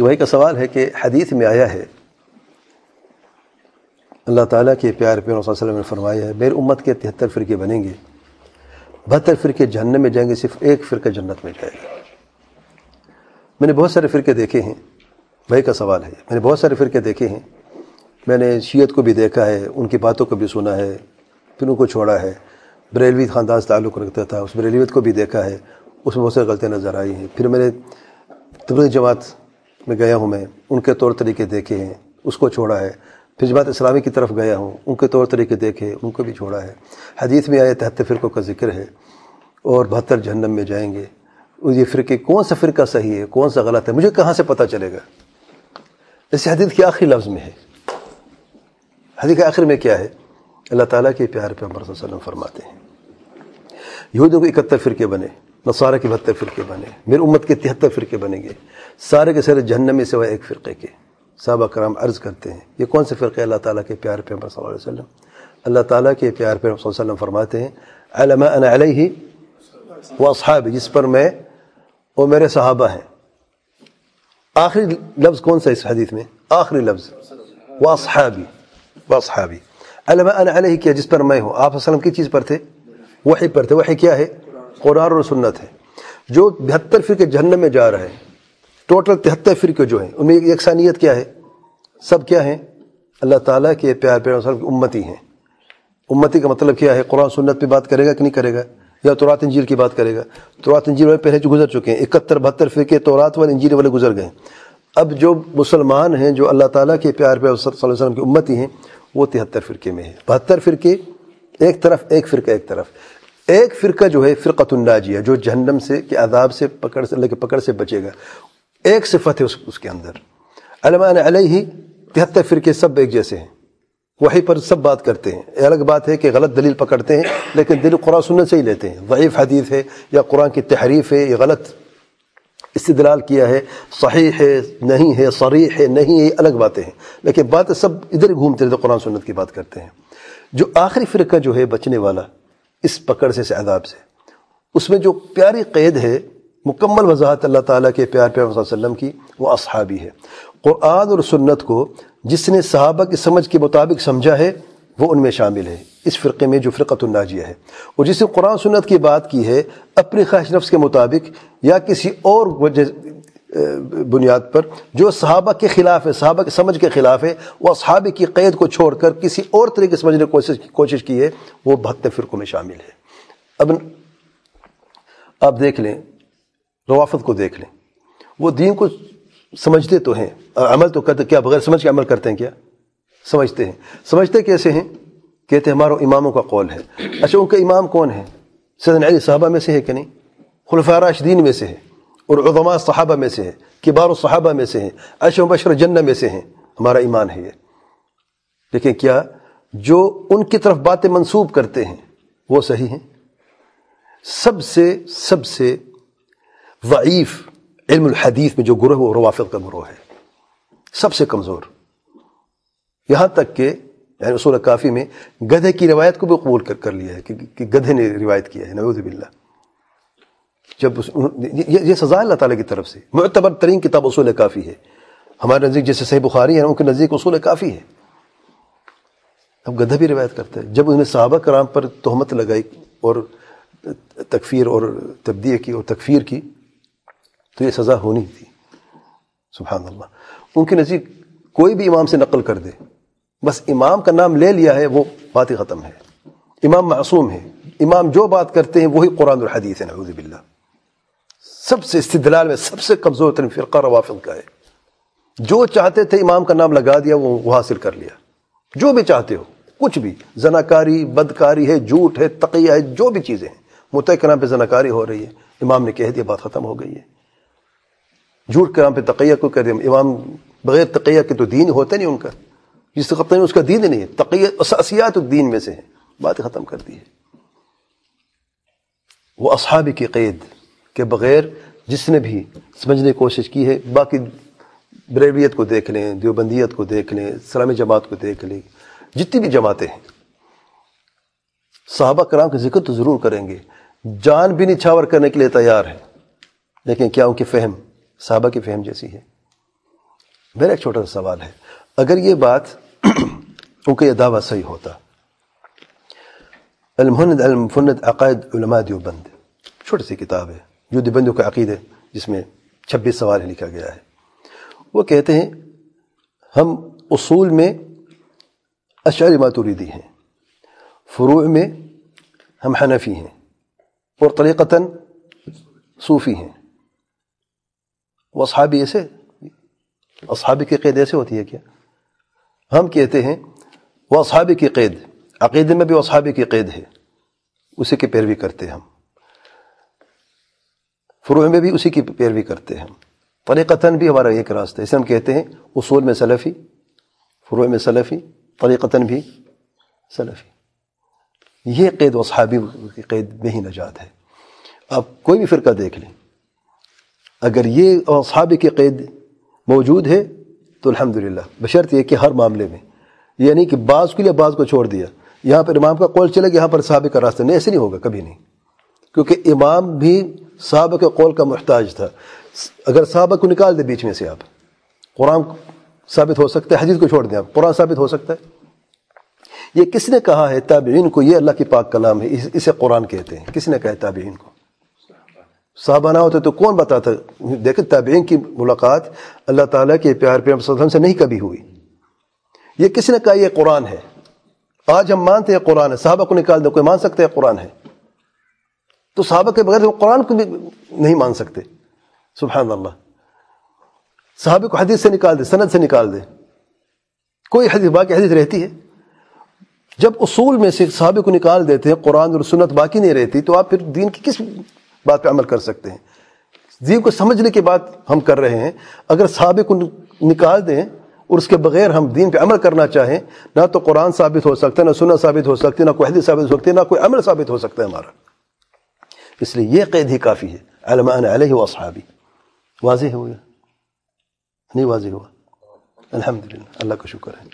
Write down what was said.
کہ وہی کا سوال ہے کہ حدیث میں آیا ہے۔ اللہ تعالیٰ کے پیار پیر صلی اللہ علیہ وسلم نے فرمایا ہے میرے امت کے تہتر فرقے بنیں گے، بہتر فرقے جہنم میں جائیں گے، صرف ایک فرقہ جنت میں جائے گا۔ میں نے بہت سارے فرقے دیکھے ہیں، وہی کا سوال ہے۔ میں نے بہت سارے فرقے دیکھے ہیں۔ میں نے شیعت کو بھی دیکھا ہے، ان کی باتوں کو بھی سنا ہے، پھر ان کو چھوڑا ہے۔ بریلوی خاندان سے تعلق رکھتا تھا، اس بریلویت کو بھی دیکھا ہے، اس میں بہت سے غلطیاں نظر آئی ہیں۔ پھر میں نے تبلیغ جماعت میں گیا ہوں میں، ان کے طور طریقے دیکھے ہیں، اس کو چھوڑا ہے۔ پھر جماعت اسلامی کی طرف گیا ہوں، ان کے طور طریقے دیکھے، ان کو بھی چھوڑا ہے۔ حدیث میں آئے تحت فرقوں کا ذکر ہے اور بہتر جہنم میں جائیں گے۔ یہ فرقے کون سا فرقہ صحیح ہے، کون سا غلط ہے، مجھے کہاں سے پتہ چلے گا؟ اس حدیث کے آخری لفظ میں ہے۔ حدیث کے آخر میں کیا ہے؟ اللہ تعالیٰ کے پیار پہ عمر صلی اللہ علیہ وسلم فرماتے ہیں۔ یہودوں کو اکہتر فرقے بنے۔ نصارہ کے بہتر فرقے بنے میرے امت کے تہتر فرقے بنیں گے سارے کے سارے جہنم میں سوائے ایک فرقے کے۔ صحابہ کرام عرض کرتے ہیں، یہ کون سے فرقے اللہ تعالیٰ کے پیار پہ صلی اللہ علیہ وسلم۔ اللہ تعالیٰ کے پیار پہ صلی اللہ علیہ وسلم فرماتے ہیں علما انا علیہ و اصحاب جس پر میں، وہ میرے صحابہ ہیں۔ آخری لفظ کون سا اس حدیث میں؟ آخری لفظ، و اصحابی و اصحابی۔ علما انا علیہ کیا؟ جس پر میں ہوں۔ آپ وسلم کی چیز پر تھے؟ وحی پر تھے۔ وحی کیا ہے؟ قرآن اور سنت ہے۔ جو بہتر فرقے جہنم میں جا رہے ہیں ٹوٹل تہتر فرقے جو ہیں، ان میں یکسانیت کیا ہے؟ سب کیا ہیں؟ اللہ تعالیٰ کے پیار پیار کی امتی ہیں۔ امتی کا مطلب کیا ہے؟ قرآن سنت پہ بات کرے گا کہ نہیں کرے گا؟ یا تورات انجیل کی بات کرے گا؟ تورات انجیل والے پہلے جو گزر چکے ہیں، اکہتر بہتر فرقے تورات والے انجیل والے گزر گئے اب جو مسلمان ہیں، جو اللہ تعالیٰ کے پیار پہ صلی اللہ علیہ وسلم کی امتی ہیں، وہ تہتر فرقے میں ہیں۔ بہتر فرقے ایک طرف، ایک فرقہ ایک طرف۔ ایک فرقہ جو ہے فرقت الناجیہ، جو جہنم سے، کے عذاب سے پکڑ سے، اللہ کے پکڑ سے بچے گا۔ ایک صفت ہے اس اس کے اندر۔ علمان علیہ، تہتر فرقے سب ایک جیسے ہیں۔ وہی پر سب بات کرتے ہیں۔ یہ الگ بات ہے کہ غلط دلیل پکڑتے ہیں، لیکن دل قرآن سننے سے ہی لیتے ہیں۔ ضعیف حدیث ہے یا قرآن کی تحریف ہے، یہ غلط استدلال کیا ہے۔ صحیح ہے، نہیں ہے، صریح ہے، نہیں ہے، یہ الگ باتیں ہیں۔ لیکن باتیں سب ادھر گھومتے رہتے قرآن سنت کی بات کرتے ہیں۔ جو آخری فرقہ جو ہے، بچنے والا اس پکڑ سے عذاب سے۔ اس میں جو پیاری قید ہے، مکمل وضاحت اللہ تعالیٰ کے پیار پیار صلی اللہ علیہ وسلم کی، وہ اصحابی ہے۔ قرآن اور سنت کو جس نے صحابہ کی سمجھ کے مطابق سمجھا ہے، وہ ان میں شامل ہے۔ اس فرقے میں جو فرقت الناجیہ ہے۔ اور جس نے قرآن سنت کی بات کی ہے، اپنی خواہش نفس کے مطابق یا کسی اور وجہ بنیاد پر، جو صحابہ کے خلاف ہے، صحابہ کے سمجھ کے خلاف ہے، وہ صحابہ کی قید کو چھوڑ کر کسی اور طریقے سمجھنے کی کوشش کوشش کی ہے، وہ بہتر فرقوں میں شامل ہے۔ اب، آپ دیکھ لیں روافت کو دیکھ لیں۔ وہ دین کو سمجھتے تو ہیں۔ عمل تو کرتے، کیا بغیر سمجھ کے عمل کرتے ہیں کیا؟ سمجھتے ہیں۔ سمجھتے کیسے ہیں؟ کہتے ہیں ہمارا اماموں کا قول ہے۔ اچھا ان کا امام کون ہے سیدن علی صحابہ میں سے ہے کہ نہیں؟ خلفاء راشدین میں سے ہے۔ اور عظماء صحابہ میں سے ہے کبار الصحابہ میں سے ہیں، عشر بشر جنہ میں سے ہیں، ہمارا ایمان ہے یہ۔ لیکن کیا جو ان کی طرف باتیں منسوب کرتے ہیں، وہ صحیح ہیں؟ سب سے سب سے ضعیف علم الحدیث میں جو گروہ وہ روافت کا گروہ ہے۔ سب سے کمزور۔ یہاں تک کہ یعنی اصول کافی میں گدھے کی روایت کو بھی قبول کر کر لیا ہے کہ گدھے نے روایت کیا ہے، نعوذ باللہ۔ جب اس یہ سزا اللہ تعالیٰ کی طرف سے۔ معتبر ترین کتاب اصول کافی ہے۔ ہمارے نزدیک جیسے صحیح بخاری ہے، ان کے نزدیک اصول کافی ہے۔ اب گدھا بھی روایت کرتا ہے جب انہوں نے صحابہ کرام پر تہمت لگائی اور تکفیر اور تبدیع کی اور تکفیر کی، تو یہ سزا ہونی تھی۔ سبحان اللہ۔ ان کے نزدیک کوئی بھی امام سے نقل کر دے۔ بس امام کا نام لے لیا ہے، وہ بات ہی ختم ہے۔ امام معصوم ہے۔ امام جو بات کرتے ہیں، وہی قرآن الحدیث ہے، نعوذ باللہ۔ سب سے استدلال میں سب سے کمزور ترین فرقہ روافض کا ہے۔ جو چاہتے تھے امام کا نام لگا دیا، وہ حاصل کر لیا۔ جو بھی چاہتے ہو، کچھ بھی۔ زناکاری، بدکاری ہے، جھوٹ ہے، تقیہ ہے، جو بھی چیزیں ہیں۔ متع کے نام پہ زناکاری ہو رہی ہے۔ امام نے کہہ دیا، بات ختم ہو گئی ہے۔ جھوٹ کے نام پہ تقیہ کو کہہ دیا۔ امام بغیر تقیہ کے تو دین ہوتا نہیں ان کا۔ جس سے ختم اس کا دین نہیں ہے، تقیہ اساسیات الدین میں سے ہے بات ختم کر دی ہے۔ وہ اصحابی کی قید۔ کے بغیر جس نے بھی سمجھنے کی کوشش کی ہے، باقی بریویت کو دیکھ لیں، دیوبندیت کو دیکھ لیں، سلامی جماعت کو دیکھ لیں، جتنی بھی جماعتیں ہیں، صحابہ کرام کا ذکر تو ضرور کریں گے۔ جان بھی نچھاور کرنے کے لیے تیار ہے لیکن کیا ان کی فہم صحابہ کی فہم جیسی ہے؟ میرا ایک چھوٹا سا سوال ہے۔ اگر یہ بات ان کا یہ دعویٰ صحیح ہوتا۔ المفند المفند عقائد، علماء، دیوبند۔ چھوٹی سی کتاب ہے۔ جو دیوبندوں کا عقید ہے، جس میں چھبیس سوال لکھا گیا ہے۔ وہ کہتے ہیں، ہم اصول میں اشعری ماتوریدی ہیں، فروع میں ہم حنفی ہیں، اور طریقتاً صوفی ہیں۔ وہ اصحابی ایسے، اصحابی کی قید ایسے ہوتی ہے کیا؟ ہم کہتے ہیں، وہ اصحابی کی قید، عقیدے میں بھی اصحابی کی قید ہے، اسی کی پیروی کرتے ہم۔ فروع میں بھی اسی کی پیروی کرتے ہیں۔ ہم طریقتاً بھی ہمارا ایک راستہ ہے۔ اسے ہم کہتے ہیں اصول میں سلفی، فروع میں سلفی، طریقتاً بھی سلفی۔ یہ قید و صحابی کی قید میں ہی نجات ہے۔ آپ کوئی بھی فرقہ دیکھ لیں۔ اگر یہ صحابی کی قید موجود ہے تو الحمدللہ، بشرط یہ کہ ہر معاملے میں۔ یعنی کہ بعض کے لیے بعض کو چھوڑ دیا۔ یہاں پر امام کا قول چلے گا یہاں پر صحابہ کا راستہ نہیں، ایسے نہیں ہوگا، کبھی نہیں۔ کیونکہ امام بھی صحابہ کے قول کا محتاج تھا۔ اگر صحابہ کو نکال دے بیچ میں سے آپ، قرآن ثابت ہو سکتا ہے، حدیث کو چھوڑ دیں آپ، قرآن ثابت ہو سکتا ہے۔ یہ کس نے کہا ہے تابعین کو؟ یہ اللہ کی پاک کلام ہے اسے قرآن کہتے ہیں۔ کس نے کہا ہے تابعین کو؟ صحابہ نہ ہوتے تو کون بتاتا؟ دیکھیں تابعین کی ملاقات اللہ تعالیٰ کے پیار پیار وسلم سے نہیں کبھی ہوئی۔ یہ کس نے کہا یہ قرآن ہے؟ آج ہم مانتے ہیں قرآن ہے، صحابہ کو نکال دیں کوئی مان سکتے ہیں قرآن ہے؟ تو صحابہ کے بغیر قرآن کو بھی نہیں مان سکتے۔ سبحان اللہ صحابہ کو حدیث سے نکال دے، سند سے نکال دے۔ کوئی حدیث، باقی حدیث رہتی ہے۔ جب اصول میں سے صحابہ کو نکال دیتے ہیں، قرآن اور سنت باقی نہیں رہتی، تو آپ پھر دین کی کس بات پہ عمل کر سکتے ہیں؟ دین کو سمجھنے کے بعد ہم کر رہے ہیں۔ اگر صحابہ کو نکال دیں اور اس کے بغیر ہم دین پہ عمل کرنا چاہیں، نہ تو قرآن ثابت ہو سکتا ہے، نہ سنت ثابت ہو سکتی ہے نہ کوئی حدیث ثابت ہو سکتی ہے نہ کوئی عمل ثابت ہو سکتا ہے ہمارا۔ اس لیے یہ قید ہی کافی ہے علمان علیہ و صحابی واضح ہو گیا نہیں واضح ہوا الحمدللہ اللہ کا شکر ہے